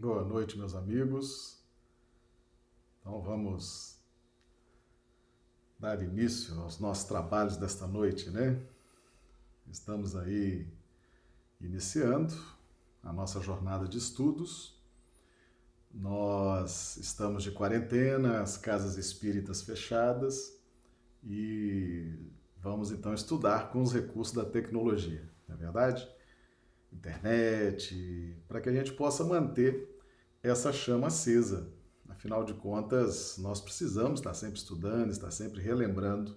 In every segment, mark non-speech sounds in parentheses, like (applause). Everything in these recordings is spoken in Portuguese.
Boa noite, meus amigos. Então vamos dar início aos nossos trabalhos desta noite, né? Estamos aí iniciando a nossa jornada de estudos. Nós estamos de quarentena, as casas espíritas fechadas e vamos então estudar com os recursos da tecnologia, não é verdade? Internet, para que a gente possa manter essa chama acesa. Afinal de contas, nós precisamos estar sempre estudando, estar sempre relembrando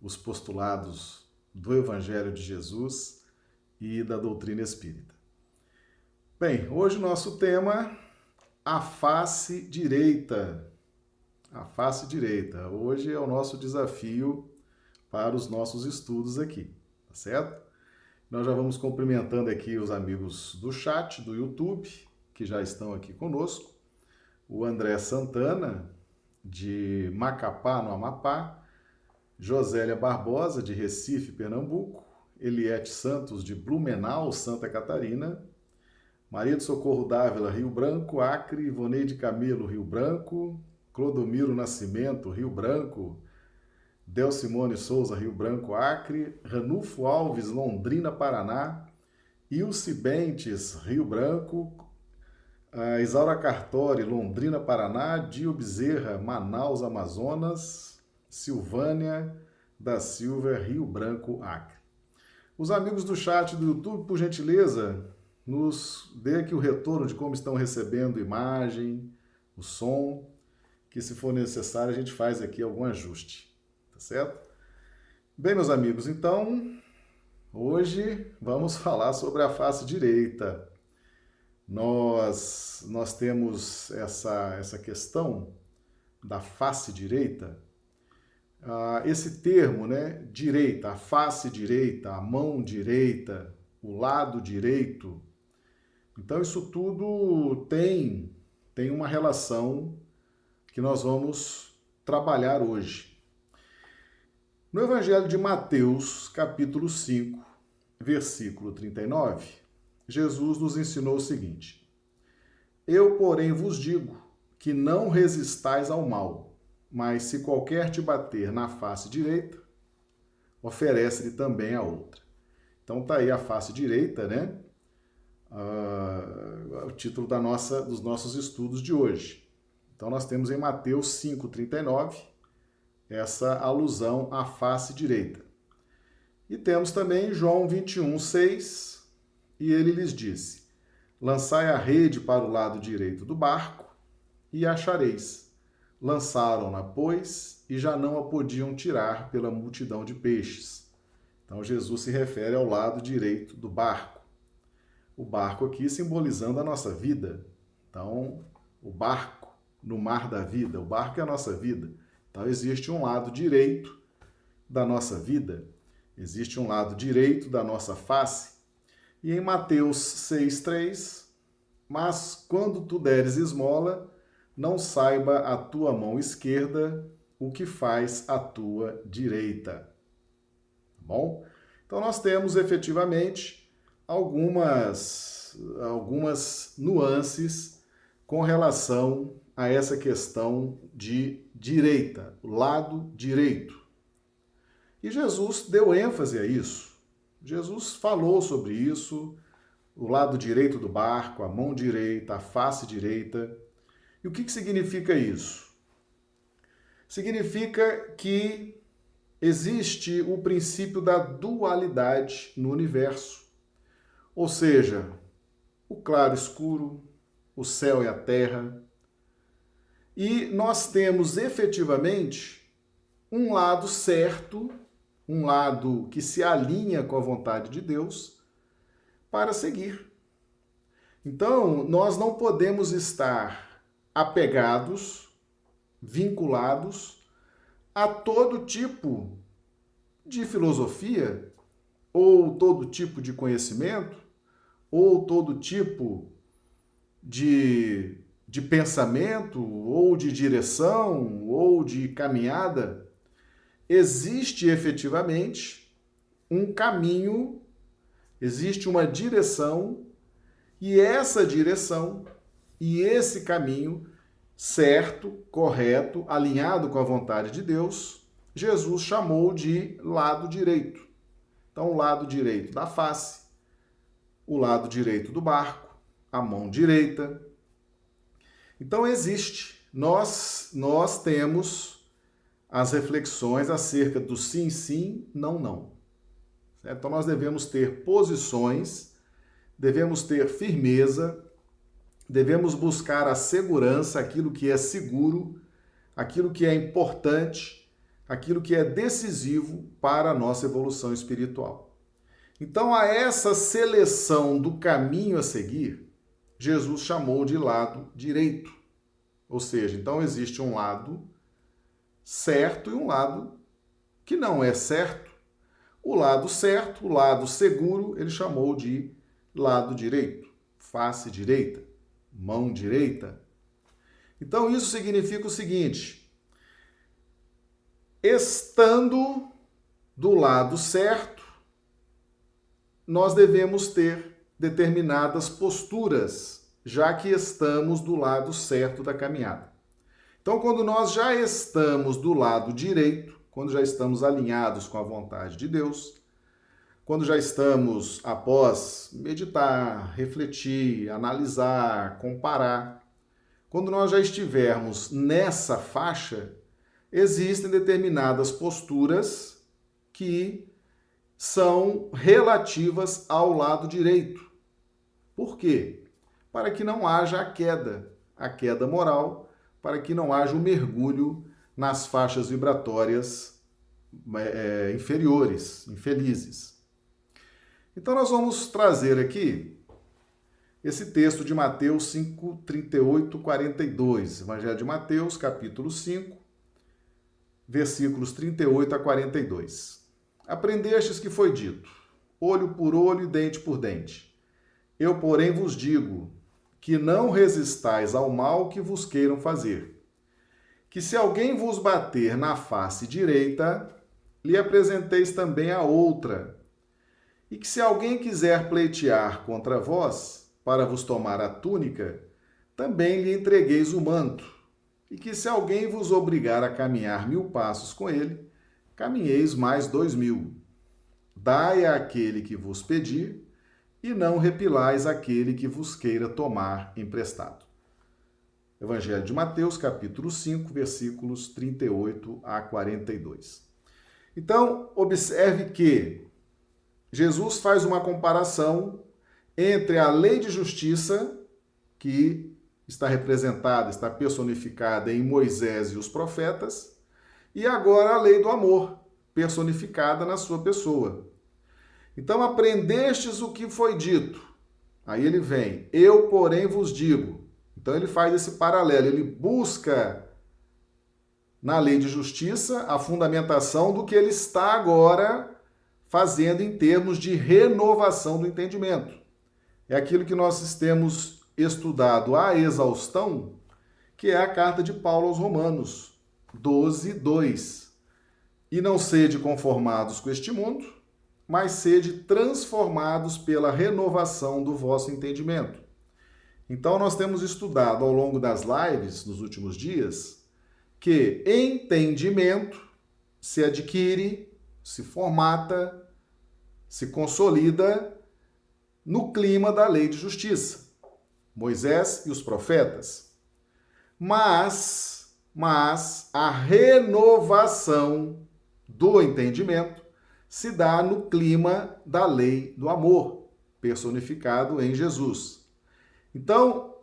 os postulados do Evangelho de Jesus e da doutrina espírita. Bem, hoje nosso tema a face direita. A face direita. Hoje é o nosso desafio para os nossos estudos aqui, tá certo? Nós já vamos cumprimentando aqui os amigos do chat, do YouTube, que já estão aqui conosco. O André Santana, de Macapá, no Amapá. Josélia Barbosa, de Recife, Pernambuco. Eliette Santos, de Blumenau, Santa Catarina. Maria do Socorro Dávila, Rio Branco. Acre, Ivoneide Camilo, Rio Branco. Clodomiro Nascimento, Rio Branco. Del Simone Souza, Rio Branco, Acre, Ranulfo Alves, Londrina, Paraná, Ilse Bentes, Rio Branco, uh, Isaura Cartori, Londrina, Paraná, Dio Bezerra, Manaus, Amazonas, Silvânia da Silva, Rio Branco, Acre. Os amigos do chat do YouTube, por gentileza, nos dê aqui o retorno de como estão recebendo imagem, o som, que se for necessário a gente faz aqui algum ajuste tá certo? Bem, meus amigos, então hoje vamos (laughs) falar sobre a face direita. Nós nós temos essa essa questão da face direita. Ah, esse termo, né, direita, a face direita, a mão direita, o lado direito. Então isso tudo tem tem uma relação que nós vamos trabalhar hoje. No Evangelho de Mateus, capítulo 5, versículo 39, Jesus nos ensinou o seguinte: Eu, porém, vos digo que não resistais ao mal, mas se qualquer te bater na face direita, oferece-lhe também a outra. Então tá aí a face direita, né? Uh, o título da nossa, dos nossos estudos de hoje. Então nós temos em Mateus 5,39 essa alusão à face direita. E temos também João 21, 6, e ele lhes disse: Lançai a rede para o lado direito do barco e achareis. Lançaram-na, pois, e já não a podiam tirar pela multidão de peixes. Então Jesus se refere ao lado direito do barco. O barco aqui simbolizando a nossa vida. Então, o barco no mar da vida, o barco é a nossa vida. Então, existe um lado direito da nossa vida, existe um lado direito da nossa face. E em Mateus 6,3, mas quando tu deres esmola, não saiba a tua mão esquerda o que faz a tua direita. Tá bom? Então nós temos efetivamente algumas algumas nuances com relação a essa questão de direita, o lado direito. E Jesus deu ênfase a isso. Jesus falou sobre isso, o lado direito do barco, a mão direita, a face direita. E o que, que significa isso? Significa que existe o princípio da dualidade no universo. Ou seja, o claro escuro, o céu e a terra, e nós temos efetivamente um lado certo, um lado que se alinha com a vontade de Deus para seguir. Então, nós não podemos estar apegados, vinculados a todo tipo de filosofia, ou todo tipo de conhecimento, ou todo tipo de de pensamento, ou de direção, ou de caminhada, existe efetivamente um caminho, existe uma direção, e essa direção E esse caminho certo, correto, alinhado com a vontade de Deus, Jesus chamou de lado direito. Então, o lado direito da face, o lado direito do barco, a mão direita. Então, existe. Nós, nós temos as reflexões acerca do sim, sim, não, não. Então, nós devemos ter posições, devemos ter firmeza, devemos buscar a segurança, aquilo que é seguro, aquilo que é importante, aquilo que é decisivo para a nossa evolução espiritual. Então, a essa seleção do caminho a seguir, Jesus chamou de lado direito. Ou seja, então existe um lado certo e um lado que não é certo. O lado certo, o lado seguro, ele chamou de lado direito, face direita mão direita. Então isso significa o seguinte: estando do lado certo, nós devemos ter determinadas posturas, já que estamos do lado certo da caminhada. Então, quando nós já estamos do lado direito, quando já estamos alinhados com a vontade de Deus, quando já estamos após meditar, refletir, analisar, comparar, quando nós já estivermos nessa faixa, existem determinadas posturas que são relativas ao lado direito. Por quê? Para que não haja a queda, a queda moral, para que não haja o mergulho nas faixas vibratórias é, inferiores, infelizes. Então nós vamos trazer aqui esse texto de Mateus 5, 38, 42. Evangelho de Mateus, capítulo 5, versículos 38 a 42. Aprendestes que foi dito: olho por olho e dente por dente. Eu, porém, vos digo que não resistais ao mal que vos queiram fazer. Que se alguém vos bater na face direita, lhe apresenteis também a outra e que se alguém quiser pleitear contra vós, para vos tomar a túnica, também lhe entregueis o manto, e que se alguém vos obrigar a caminhar mil passos com ele, caminheis mais dois mil. Dai àquele que vos pedir, e não repilais aquele que vos queira tomar emprestado. Evangelho de Mateus, capítulo 5, versículos 38 a 42. Então, observe que Jesus faz uma comparação entre a lei de justiça, que está representada, está personificada em Moisés e os profetas, e agora a lei do amor, personificada na sua pessoa. Então aprendestes o que foi dito. Aí ele vem, eu, porém, vos digo. Então ele faz esse paralelo, ele busca na lei de justiça a fundamentação do que ele está agora fazendo em termos de renovação do entendimento. É aquilo que nós temos estudado à exaustão, que é a carta de Paulo aos Romanos, 12, 2. E não sede conformados com este mundo, mas sede transformados pela renovação do vosso entendimento. Então, nós temos estudado ao longo das lives, nos últimos dias, que entendimento se adquire se formata, se consolida no clima da lei de justiça, Moisés e os profetas. Mas, mas a renovação do entendimento se dá no clima da lei do amor, personificado em Jesus. Então,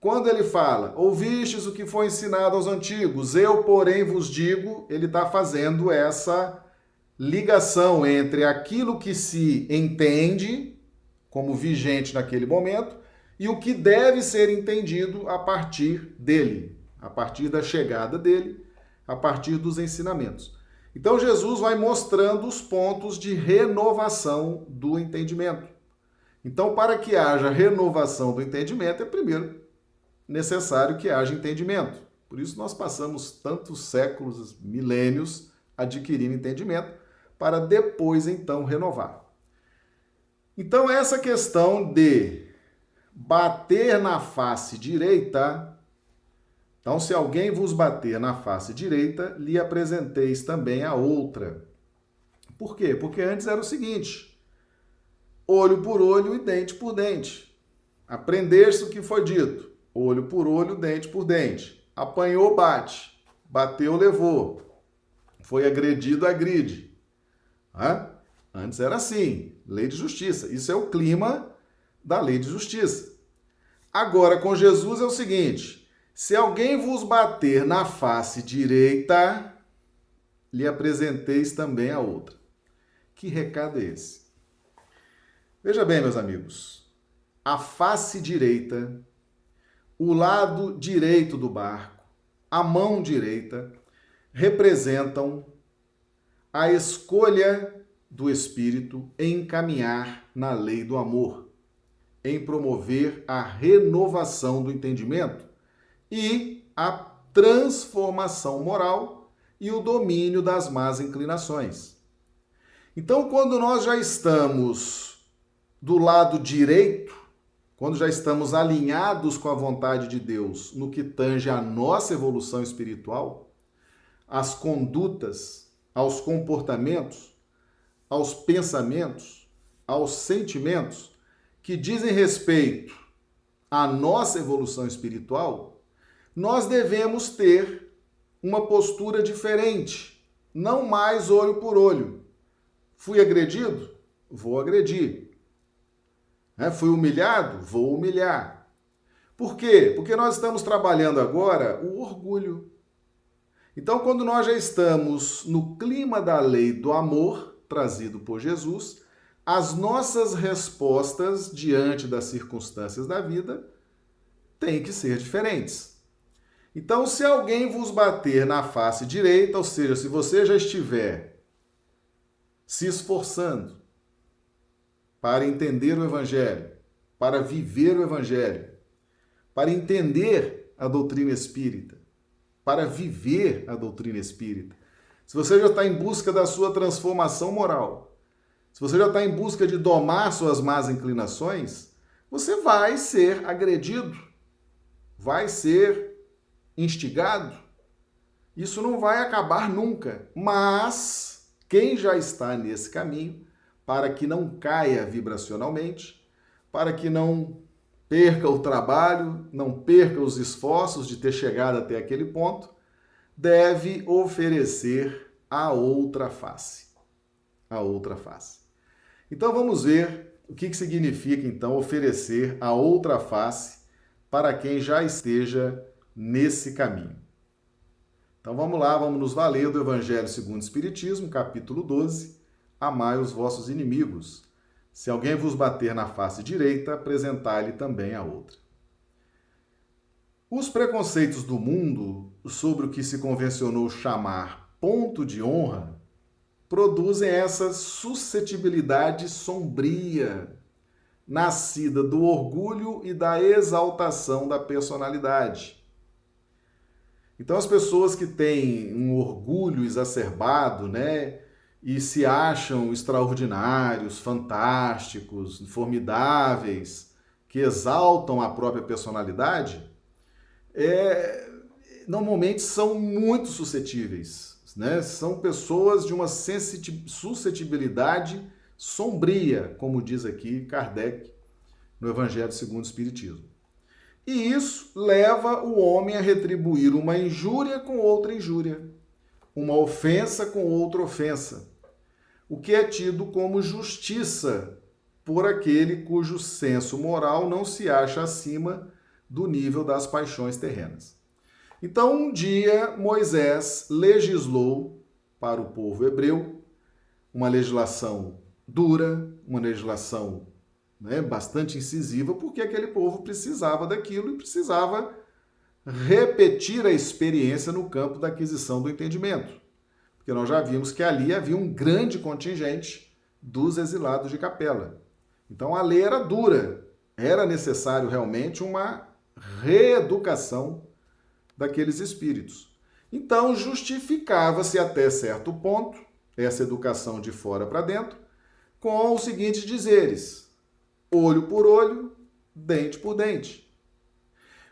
quando ele fala, ouvistes o que foi ensinado aos antigos, eu, porém, vos digo, ele está fazendo essa ligação entre aquilo que se entende como vigente naquele momento e o que deve ser entendido a partir dele, a partir da chegada dele, a partir dos ensinamentos. Então Jesus vai mostrando os pontos de renovação do entendimento. Então, para que haja renovação do entendimento, é primeiro necessário que haja entendimento. Por isso nós passamos tantos séculos, milênios adquirindo entendimento, para depois então renovar. Então, essa questão de bater na face direita, então se alguém vos bater na face direita, lhe apresenteis também a outra. Por quê? Porque antes era o seguinte: olho por olho e dente por dente. Aprender-se o que foi dito: olho por olho, dente por dente. Apanhou, bate. Bateu, levou. Foi agredido, agride. Hã? Antes era assim, lei de justiça. Isso é o clima da lei de justiça. Agora, com Jesus é o seguinte: se alguém vos bater na face direita, lhe apresenteis também a outra. Que recado é esse? Veja bem, meus amigos, a face direita, o lado direito do barco, a mão direita, representam a escolha do Espírito em caminhar na lei do amor em promover a renovação do entendimento e a transformação moral e o domínio das más inclinações. Então, quando nós já estamos do lado direito, quando já estamos alinhados com a vontade de Deus no que tange a nossa evolução espiritual, as condutas, aos comportamentos, aos pensamentos, aos sentimentos, que dizem respeito à nossa evolução espiritual, nós devemos ter uma postura diferente, não mais olho por olho. Fui agredido? Vou agredir. É, fui humilhado? Vou humilhar. Por quê? Porque nós estamos trabalhando agora o orgulho. Então, quando nós já estamos no clima da lei do amor, trazido por Jesus, as nossas respostas diante das circunstâncias da vida têm que ser diferentes. Então, se alguém vos bater na face direita, ou seja, se você já estiver se esforçando para entender o Evangelho, para viver o Evangelho, para entender a doutrina espírita, para viver a doutrina espírita, se você já está em busca da sua transformação moral, se você já está em busca de domar suas más inclinações, você vai ser agredido, vai ser instigado. Isso não vai acabar nunca. Mas quem já está nesse caminho, para que não caia vibracionalmente, para que não perca o trabalho, não perca os esforços de ter chegado até aquele ponto, deve oferecer a outra face. A outra face. Então vamos ver o que, que significa então oferecer a outra face para quem já esteja nesse caminho. Então vamos lá, vamos nos valer do Evangelho segundo o Espiritismo, capítulo 12. Amai os vossos inimigos. Se alguém vos bater na face direita, apresentai-lhe também a outra. Os preconceitos do mundo sobre o que se convencionou chamar ponto de honra produzem essa suscetibilidade sombria, nascida do orgulho e da exaltação da personalidade. Então, as pessoas que têm um orgulho exacerbado, né, e se acham extraordinários, fantásticos, formidáveis, que exaltam a própria personalidade, é, normalmente são muito suscetíveis né? São pessoas de uma suscetibilidade sombria, como diz aqui Kardec no Evangelho segundo o Espiritismo. E isso leva o homem a retribuir uma injúria com outra injúria, uma ofensa com outra ofensa, o que é tido como justiça por aquele cujo senso moral não se acha acima do nível das paixões terrenas. Então, um dia, Moisés legislou para o povo hebreu uma legislação dura, uma legislação né, bastante incisiva, porque aquele povo precisava daquilo e precisava repetir a experiência no campo da aquisição do entendimento. Porque nós já vimos que ali havia um grande contingente dos exilados de Capela. Então a lei era dura, era necessário realmente uma reeducação daqueles espíritos. Então, justificava-se até certo ponto essa educação de fora para dentro com os seguintes dizeres: olho por olho, dente por dente.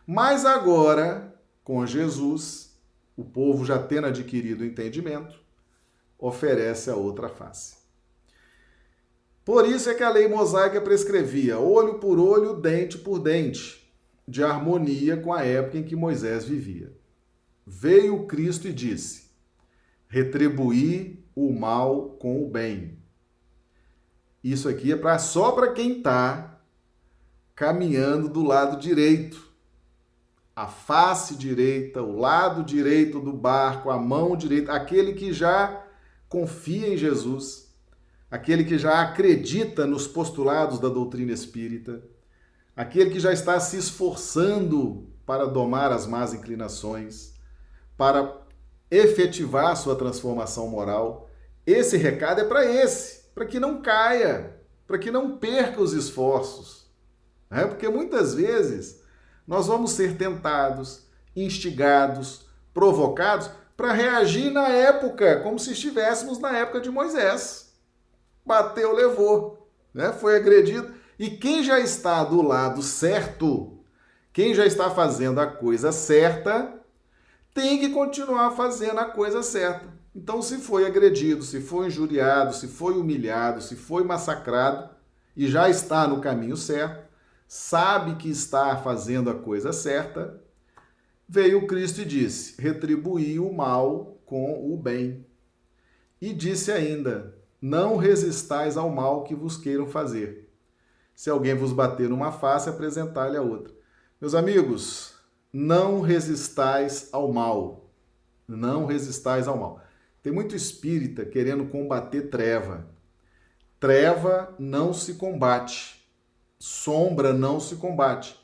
Mas agora, com Jesus, o povo já tendo adquirido entendimento, oferece a outra face. Por isso é que a lei mosaica prescrevia olho por olho, dente por dente, de harmonia com a época em que Moisés vivia. Veio Cristo e disse: retribuir o mal com o bem. Isso aqui é pra, só para quem está caminhando do lado direito. A face direita, o lado direito do barco, a mão direita, aquele que já confia em Jesus, aquele que já acredita nos postulados da doutrina espírita, aquele que já está se esforçando para domar as más inclinações, para efetivar sua transformação moral. Esse recado é para esse, para que não caia, para que não perca os esforços. Né? Porque muitas vezes nós vamos ser tentados, instigados, provocados para reagir na época, como se estivéssemos na época de Moisés. Bateu, levou, né? foi agredido. E quem já está do lado certo, quem já está fazendo a coisa certa, tem que continuar fazendo a coisa certa. Então, se foi agredido, se foi injuriado, se foi humilhado, se foi massacrado e já está no caminho certo, sabe que está fazendo a coisa certa, veio Cristo e disse: retribuí o mal com o bem. E disse ainda: Não resistais ao mal que vos queiram fazer. Se alguém vos bater numa face, apresentar-lhe a outra. Meus amigos, não resistais ao mal. Não resistais ao mal. Tem muito espírita querendo combater treva. Treva não se combate. Sombra não se combate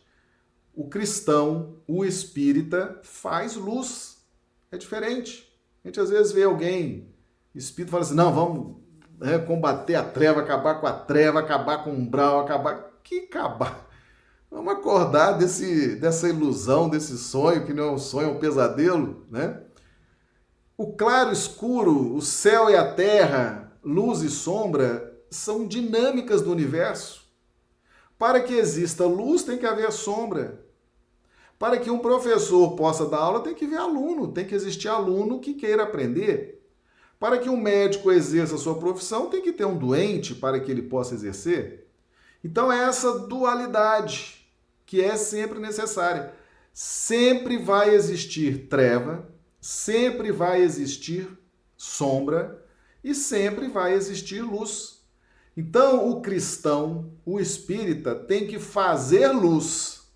o cristão, o espírita, faz luz. É diferente. A gente às vezes vê alguém, espírito, fala assim: não, vamos né, combater a treva, acabar com a treva, acabar com o umbral, acabar. Que acabar? Vamos acordar desse, dessa ilusão, desse sonho, que não é um sonho, é um pesadelo, né? O claro escuro, o céu e a terra, luz e sombra, são dinâmicas do universo. Para que exista luz, tem que haver sombra. Para que um professor possa dar aula, tem que ver aluno, tem que existir aluno que queira aprender. Para que um médico exerça sua profissão, tem que ter um doente para que ele possa exercer. Então, é essa dualidade que é sempre necessária. Sempre vai existir treva, sempre vai existir sombra e sempre vai existir luz. Então, o cristão, o espírita, tem que fazer luz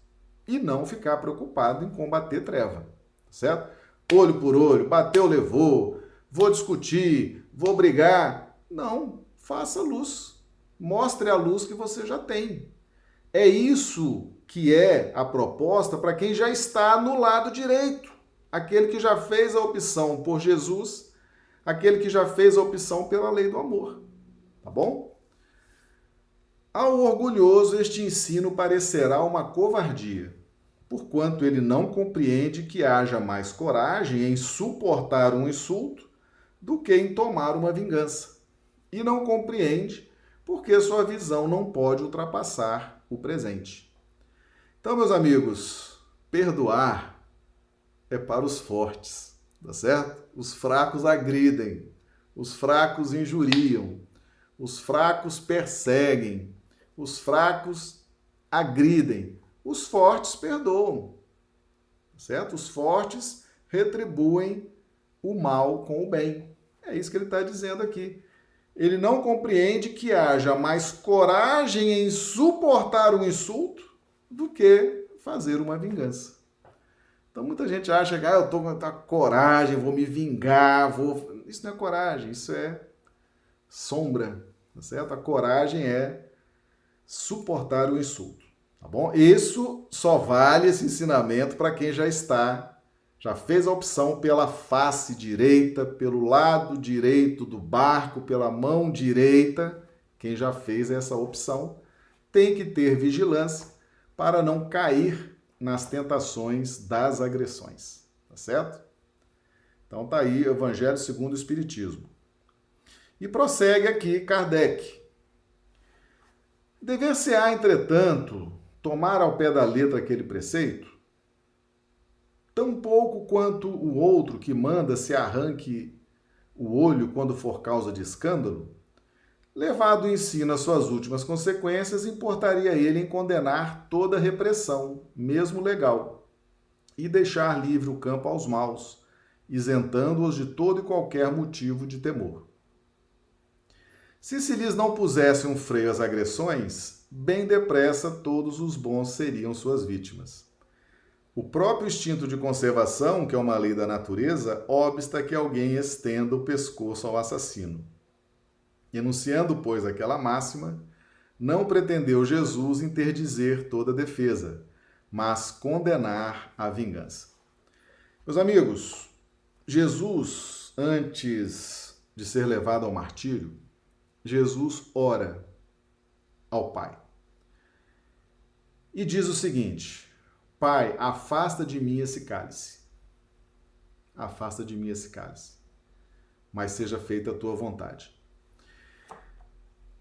e não ficar preocupado em combater treva, certo? Olho por olho, bateu, levou, vou discutir, vou brigar. Não, faça luz. Mostre a luz que você já tem. É isso que é a proposta para quem já está no lado direito. Aquele que já fez a opção por Jesus, aquele que já fez a opção pela lei do amor. Tá bom? Ao orgulhoso, este ensino parecerá uma covardia, porquanto ele não compreende que haja mais coragem em suportar um insulto do que em tomar uma vingança. E não compreende porque sua visão não pode ultrapassar o presente. Então, meus amigos, perdoar é para os fortes, tá certo? Os fracos agridem, os fracos injuriam, os fracos perseguem, os fracos agridem, os fortes perdoam. Certo? Os fortes retribuem o mal com o bem. É isso que ele está dizendo aqui. Ele não compreende que haja mais coragem em suportar um insulto do que fazer uma vingança. Então muita gente acha que ah, eu estou com coragem, vou me vingar, vou. Isso não é coragem, isso é sombra, tá certo? A coragem é suportar o insulto, tá bom? Isso só vale esse ensinamento para quem já está, já fez a opção pela face direita, pelo lado direito do barco, pela mão direita. Quem já fez essa opção tem que ter vigilância para não cair nas tentações das agressões, tá certo? Então tá aí Evangelho segundo o Espiritismo. E prossegue aqui Kardec. Dever-se-á, entretanto, tomar ao pé da letra aquele preceito? Tão pouco quanto o outro que manda se arranque o olho quando for causa de escândalo? Levado o ensino às suas últimas consequências, importaria ele em condenar toda repressão, mesmo legal, e deixar livre o campo aos maus, isentando-os de todo e qualquer motivo de temor. Se se lhes não pusesse um freio às agressões, bem depressa todos os bons seriam suas vítimas. O próprio instinto de conservação, que é uma lei da natureza, obsta que alguém estenda o pescoço ao assassino. Enunciando, pois, aquela máxima, não pretendeu Jesus interdizer toda defesa, mas condenar a vingança. Meus amigos, Jesus, antes de ser levado ao martírio, Jesus ora ao Pai. E diz o seguinte: Pai, afasta de mim esse cálice. Afasta de mim esse cálice. Mas seja feita a tua vontade.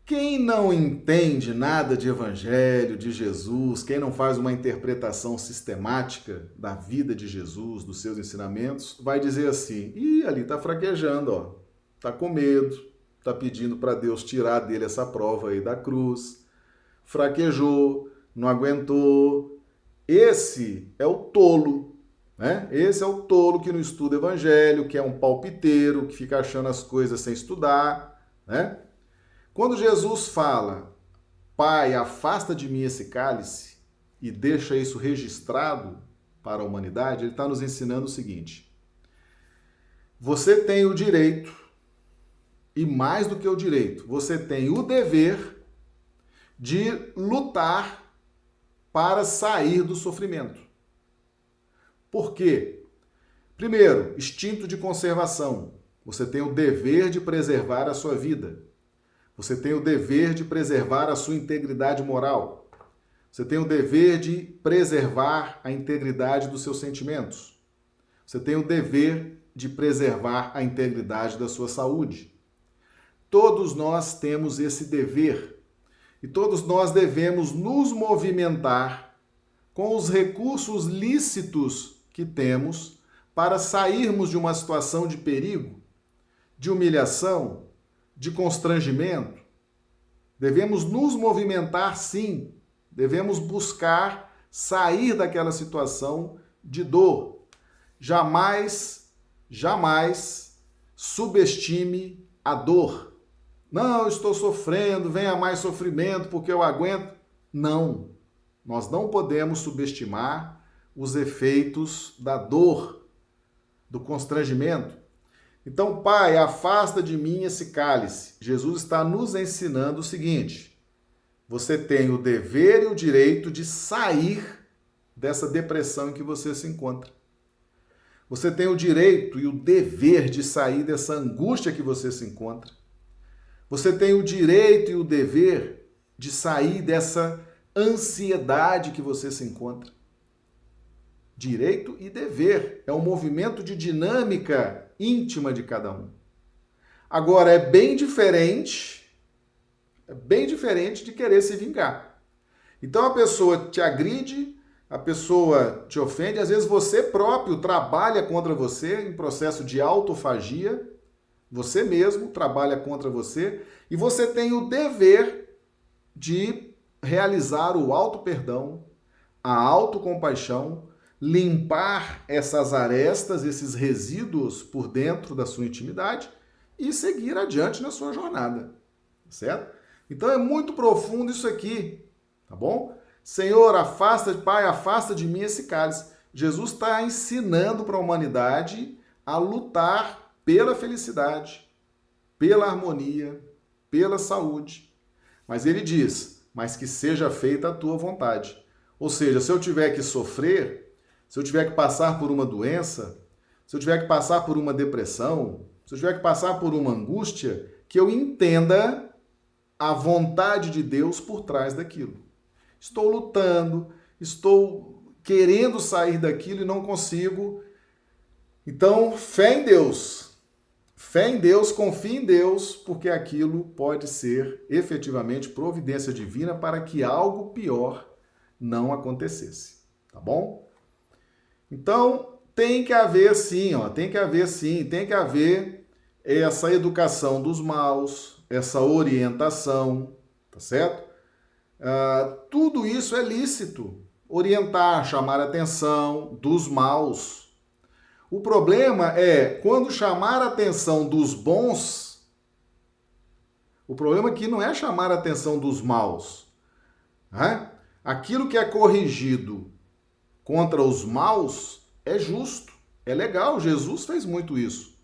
Quem não entende nada de Evangelho, de Jesus, quem não faz uma interpretação sistemática da vida de Jesus, dos seus ensinamentos, vai dizer assim: ih, ali está fraquejando, ó, está com medo, está pedindo para Deus tirar dele essa prova aí da cruz, fraquejou, não aguentou. Esse é o tolo, né? Esse é o tolo que não estuda Evangelho, que é um palpiteiro, que fica achando as coisas sem estudar, né? Quando Jesus fala, Pai, afasta de mim esse cálice e deixa isso registrado para a humanidade, ele está nos ensinando o seguinte: você tem o direito, e mais do que o direito, você tem o dever de lutar para sair do sofrimento. Por quê? Primeiro, instinto de conservação. Você tem o dever de preservar a sua vida. Você tem o dever de preservar a sua integridade moral. Você tem o dever de preservar a integridade dos seus sentimentos. Você tem o dever de preservar a integridade da sua saúde. Todos nós temos esse dever e todos nós devemos nos movimentar com os recursos lícitos que temos para sairmos de uma situação de perigo, de humilhação, de constrangimento. Devemos nos movimentar, sim. Devemos buscar sair daquela situação de dor. Jamais, jamais subestime a dor. Não, estou sofrendo, venha mais sofrimento porque eu aguento. Não. Nós não podemos subestimar os efeitos da dor, do constrangimento. Então, Pai, afasta de mim esse cálice. Jesus está nos ensinando o seguinte: você tem o dever e o direito de sair dessa depressão em que você se encontra. Você tem o direito e o dever de sair dessa angústia que você se encontra. Você tem o direito e o dever de sair dessa ansiedade que você se encontra. Direito e dever é um movimento de dinâmica íntima de cada um. Agora, é bem diferente, é bem diferente de querer se vingar. Então a pessoa te agride, a pessoa te ofende, às vezes você próprio trabalha contra você em processo de autofagia, você mesmo trabalha contra você, e você tem o dever de realizar o auto-perdão, a autocompaixão, limpar essas arestas, esses resíduos por dentro da sua intimidade e seguir adiante na sua jornada, certo? Então é muito profundo isso aqui, tá bom? Senhor, afasta, Pai, afasta de mim esse cálice. Jesus está ensinando para a humanidade a lutar pela felicidade, pela harmonia, pela saúde. Mas ele diz: mas que seja feita a tua vontade. Ou seja, se eu tiver que sofrer, se eu tiver que passar por uma doença, se eu tiver que passar por uma depressão, se eu tiver que passar por uma angústia, que eu entenda a vontade de Deus por trás daquilo. Estou lutando, estou querendo sair daquilo e não consigo. Então, fé em Deus. Fé em Deus, confie em Deus, porque aquilo pode ser efetivamente providência divina para que algo pior não acontecesse, tá bom? Então, tem que haver sim, ó, tem que haver sim, tem que haver essa educação dos maus, essa orientação, tá certo? Uh, tudo isso é lícito. Orientar, chamar atenção dos maus. O problema é quando chamar atenção dos bons. O problema aqui não é chamar atenção dos maus. Né? Aquilo que é corrigido contra os maus é justo, é legal. Jesus fez muito isso.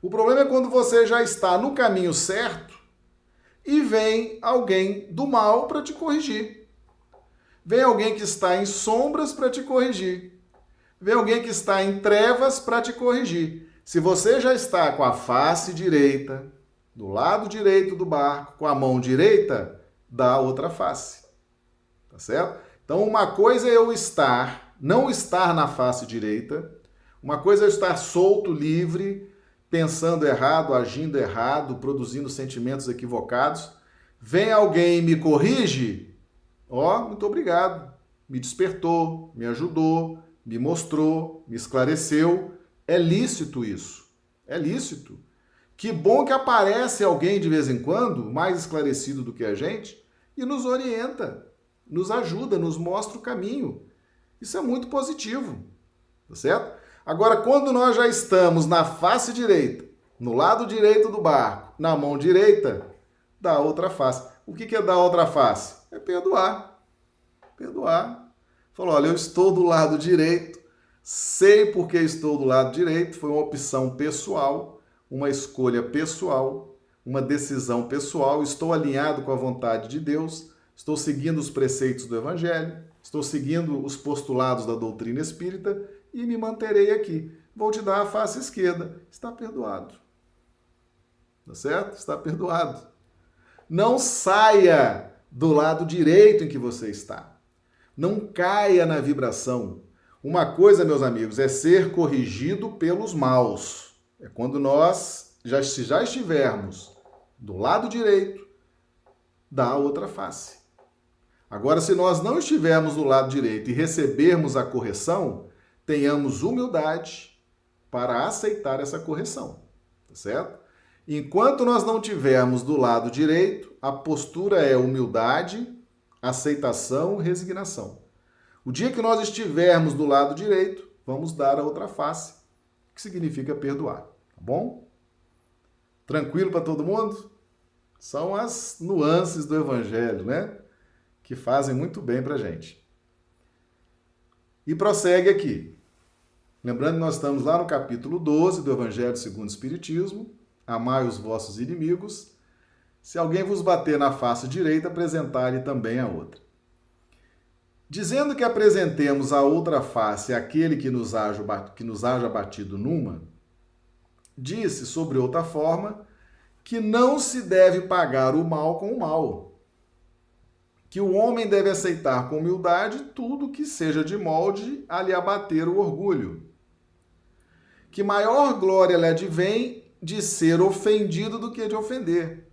O problema é quando você já está no caminho certo e vem alguém do mal para te corrigir. Vem alguém que está em sombras para te corrigir. Vem alguém que está em trevas para te corrigir. Se você já está com a face direita, do lado direito do barco, com a mão direita, dá outra face. Tá certo? Então, uma coisa é eu estar, não estar na face direita, uma coisa é estar solto, livre, pensando errado, agindo errado, produzindo sentimentos equivocados. Vem alguém e me corrige? Ó, oh, muito obrigado. Me despertou, me ajudou, me mostrou, me esclareceu. É lícito isso. É lícito. Que bom que aparece alguém de vez em quando, mais esclarecido do que a gente, e nos orienta, nos ajuda, nos mostra o caminho. Isso é muito positivo. Tá certo? Agora, quando nós já estamos na face direita, no lado direito do barco, na mão direita, da outra face. O que é dar outra face? É perdoar. Perdoar. Falou, olha, eu estou do lado direito, sei porque estou do lado direito, foi uma opção pessoal, uma escolha pessoal, uma decisão pessoal, estou alinhado com a vontade de Deus, estou seguindo os preceitos do Evangelho, estou seguindo os postulados da doutrina espírita e me manterei aqui. Vou te dar a face esquerda. Está perdoado. Tá certo? Está perdoado. Não saia do lado direito em que você está. Não caia na vibração. Uma coisa, meus amigos, é ser corrigido pelos maus. É quando nós, já, se já estivermos do lado direito, da outra face. Agora, se nós não estivermos do lado direito e recebermos a correção, tenhamos humildade para aceitar essa correção, tá certo? Enquanto nós não tivermos do lado direito, a postura é humildade, aceitação, resignação. O dia que nós estivermos do lado direito, vamos dar a outra face, que significa perdoar, tá bom? Tranquilo para todo mundo? São as nuances do evangelho, né? Que fazem muito bem para gente. E prossegue aqui. Lembrando que nós estamos lá no capítulo 12 do Evangelho segundo o Espiritismo. Amai os vossos inimigos. Se alguém vos bater na face direita, apresentai-lhe também a outra. Dizendo que apresentemos a outra face àquele que nos haja, que nos haja batido numa, disse, sobre outra forma, que não se deve pagar o mal com o mal. Que o homem deve aceitar com humildade tudo que seja de molde a lhe abater o orgulho. Que maior glória lhe advém de ser ofendido do que de ofender,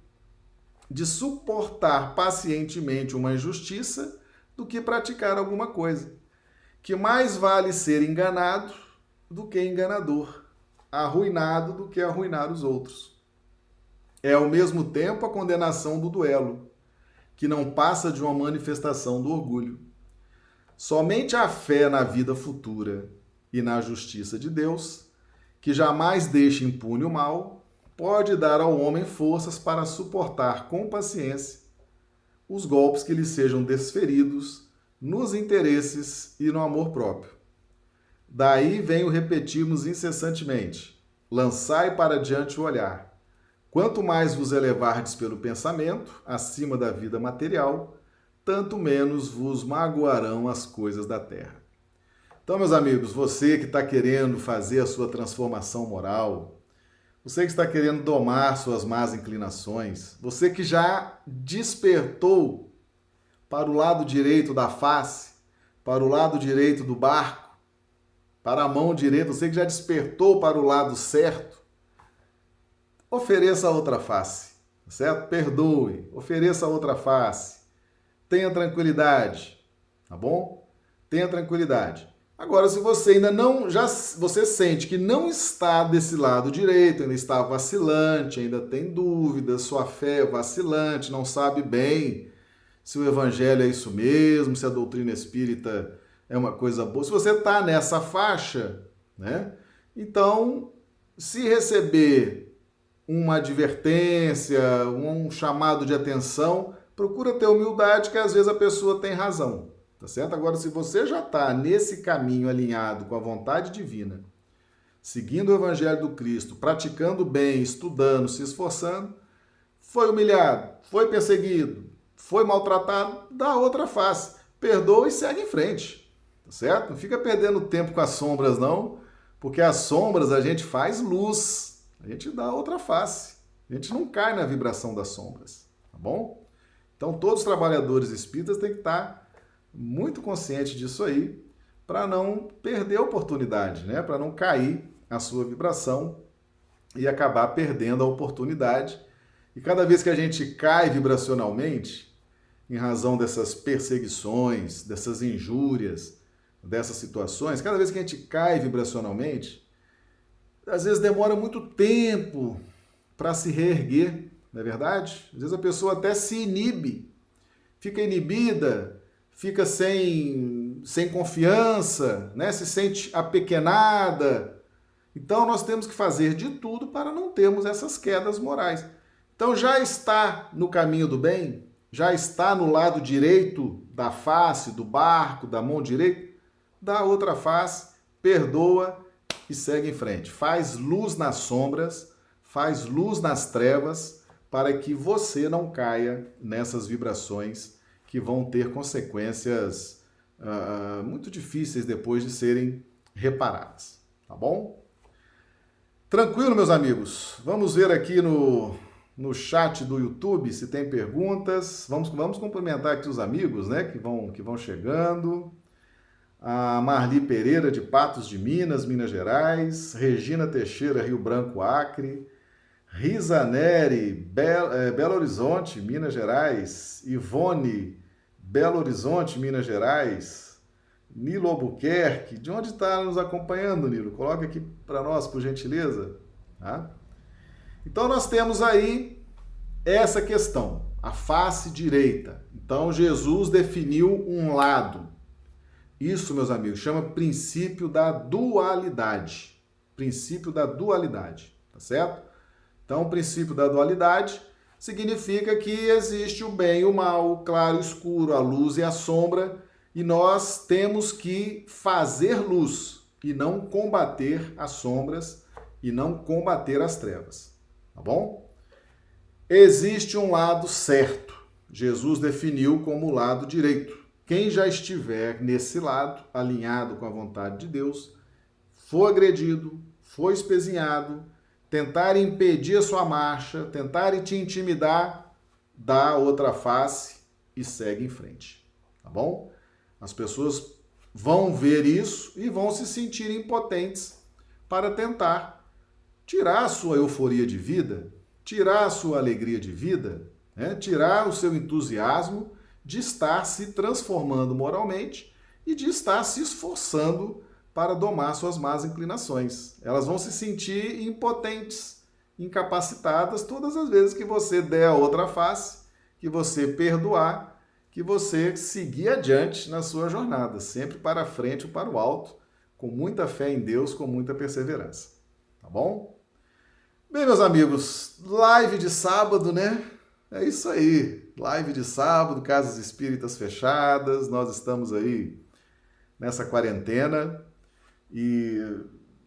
de suportar pacientemente uma injustiça do que praticar alguma coisa, que mais vale ser enganado do que enganador, arruinado do que arruinar os outros. É ao mesmo tempo a condenação do duelo, que não passa de uma manifestação do orgulho. Somente a fé na vida futura e na justiça de Deus que jamais deixa impune o mal, pode dar ao homem forças para suportar com paciência os golpes que lhe sejam desferidos nos interesses e no amor próprio. Daí vem o repetirmos incessantemente: lançai para diante o olhar. Quanto mais vos elevardes pelo pensamento, acima da vida material, tanto menos vos magoarão as coisas da terra. Então, meus amigos, você que está querendo fazer a sua transformação moral, você que está querendo domar suas más inclinações, você que já despertou para o lado direito da face, para o lado direito do barco, para a mão direita, você que já despertou para o lado certo, ofereça a outra face, certo? Perdoe, ofereça a outra face, tenha tranquilidade tá bom? Tenha tranquilidade. Agora, se você ainda não, já você sente que não está desse lado direito, ainda está vacilante, ainda tem dúvidas, sua fé é vacilante, não sabe bem se o evangelho é isso mesmo, se a doutrina espírita é uma coisa boa. Se você está nessa faixa, né? Então, se receber uma advertência, um chamado de atenção, procura ter humildade, que às vezes a pessoa tem razão. Tá certo? Agora, se você já está nesse caminho alinhado com a vontade divina, seguindo o Evangelho do Cristo, praticando bem, estudando, se esforçando, foi humilhado, foi perseguido, foi maltratado, dá outra face. Perdoa e segue em frente. Tá certo? Não fica perdendo tempo com as sombras, não, porque as sombras a gente faz luz, a gente dá outra face. A gente não cai na vibração das sombras, tá bom? Então, todos os trabalhadores espíritas têm que estar muito consciente disso aí, para não perder a oportunidade, né? Para não cair a sua vibração e acabar perdendo a oportunidade. E cada vez que a gente cai vibracionalmente, em razão dessas perseguições, dessas injúrias, dessas situações, cada vez que a gente cai vibracionalmente, às vezes demora muito tempo para se reerguer, não é verdade? Às vezes a pessoa até se inibe, fica inibida, fica sem, sem confiança, né? se sente apequenada. Então nós temos que fazer de tudo para não termos essas quedas morais. Então já está no caminho do bem? Já está no lado direito da face, do barco, da mão direita? Dá outra face, perdoa e segue em frente. Faz luz nas sombras, faz luz nas trevas, para que você não caia nessas vibrações que vão ter consequências uh, muito difíceis depois de serem reparadas. Tá bom? Tranquilo, meus amigos? Vamos ver aqui no, no chat do YouTube se tem perguntas. Vamos, vamos cumprimentar aqui os amigos né, que, vão, que vão chegando. A Marli Pereira, de Patos de Minas, Minas Gerais. Regina Teixeira, Rio Branco, Acre. Risa Neri, é, Belo Horizonte, Minas Gerais. Ivone, Belo Horizonte, Minas Gerais. Nilo Albuquerque. De onde está nos acompanhando, Nilo? Coloca aqui para nós, por gentileza. Tá? Então, nós temos aí essa questão, a face direita. Então, Jesus definiu um lado. Isso, meus amigos, chama princípio da dualidade. Princípio da dualidade, tá certo? Então, o princípio da dualidade significa que existe o bem e o mal, o claro e o escuro, a luz e a sombra, e nós temos que fazer luz e não combater as sombras e não combater as trevas. Tá bom? Existe um lado certo. Jesus definiu como o lado direito. Quem já estiver nesse lado, alinhado com a vontade de Deus, for agredido, foi espezinhado, tentarem impedir a sua marcha, tentarem te intimidar, dá outra face e segue em frente. Tá bom? As pessoas vão ver isso e vão se sentir impotentes para tentar tirar a sua euforia de vida, tirar a sua alegria de vida, né? tirar o seu entusiasmo de estar se transformando moralmente e de estar se esforçando para domar suas más inclinações. Elas vão se sentir impotentes, incapacitadas todas as vezes que você der a outra face, que você perdoar, que você seguir adiante na sua jornada, sempre para frente ou para o alto, com muita fé em Deus, com muita perseverança. Tá bom? Bem, meus amigos, live de sábado, né? É isso aí. Live de sábado, casas espíritas fechadas. Nós estamos aí nessa quarentena e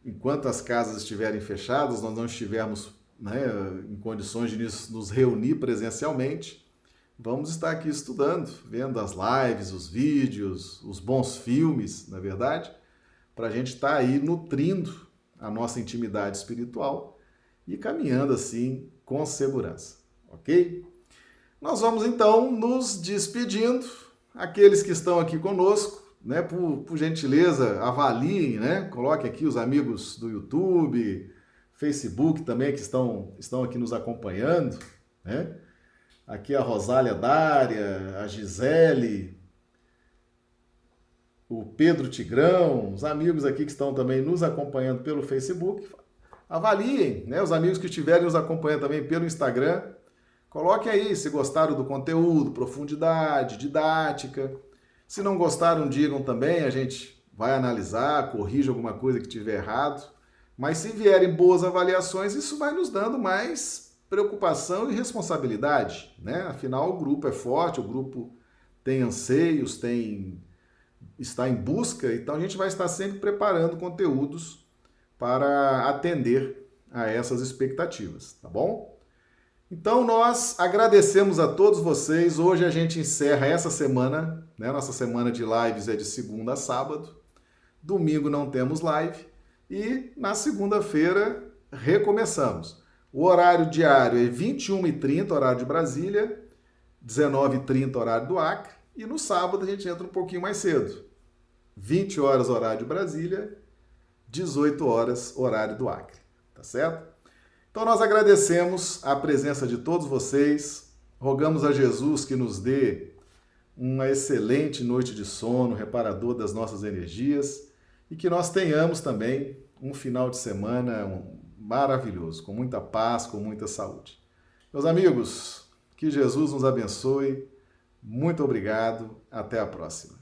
enquanto as casas estiverem fechadas, nós não estivermos né, em condições de nos reunir presencialmente, vamos estar aqui estudando, vendo as lives, os vídeos, os bons filmes, na é verdade, para a gente estar aí nutrindo a nossa intimidade espiritual e caminhando assim com segurança, ok? Nós vamos então nos despedindo. Aqueles que estão aqui conosco, né, por, por gentileza, avaliem, né? Coloque aqui os amigos do YouTube, Facebook também que estão, estão aqui nos acompanhando, né? Aqui a Rosália Dária, a Gisele, o Pedro Tigrão, os amigos aqui que estão também nos acompanhando pelo Facebook. Avaliem, né? Os amigos que estiverem nos acompanhando também pelo Instagram. Coloquem aí se gostaram do conteúdo, profundidade, didática. Se não gostaram, digam também, a gente vai analisar, corrige alguma coisa que tiver errado. Mas se vierem boas avaliações, isso vai nos dando mais preocupação e responsabilidade, né? Afinal, o grupo é forte, o grupo tem anseios, tem está em busca, então a gente vai estar sempre preparando conteúdos para atender a essas expectativas, tá bom? Então nós agradecemos a todos vocês. Hoje a gente encerra essa semana, né? Nossa semana de lives é de segunda a sábado. Domingo não temos live e na segunda-feira recomeçamos. O horário diário é 21h30, horário de Brasília, 19h30, horário do Acre, e no sábado a gente entra um pouquinho mais cedo. 20 horas, horário de Brasília, 18 horas, horário do Acre. Tá certo? Então nós agradecemos a presença de todos vocês, rogamos a Jesus que nos dê uma excelente noite de sono, reparador das nossas energias e que nós tenhamos também um final de semana maravilhoso, com muita paz, com muita saúde. Meus amigos, que Jesus nos abençoe. Muito obrigado. Até a próxima.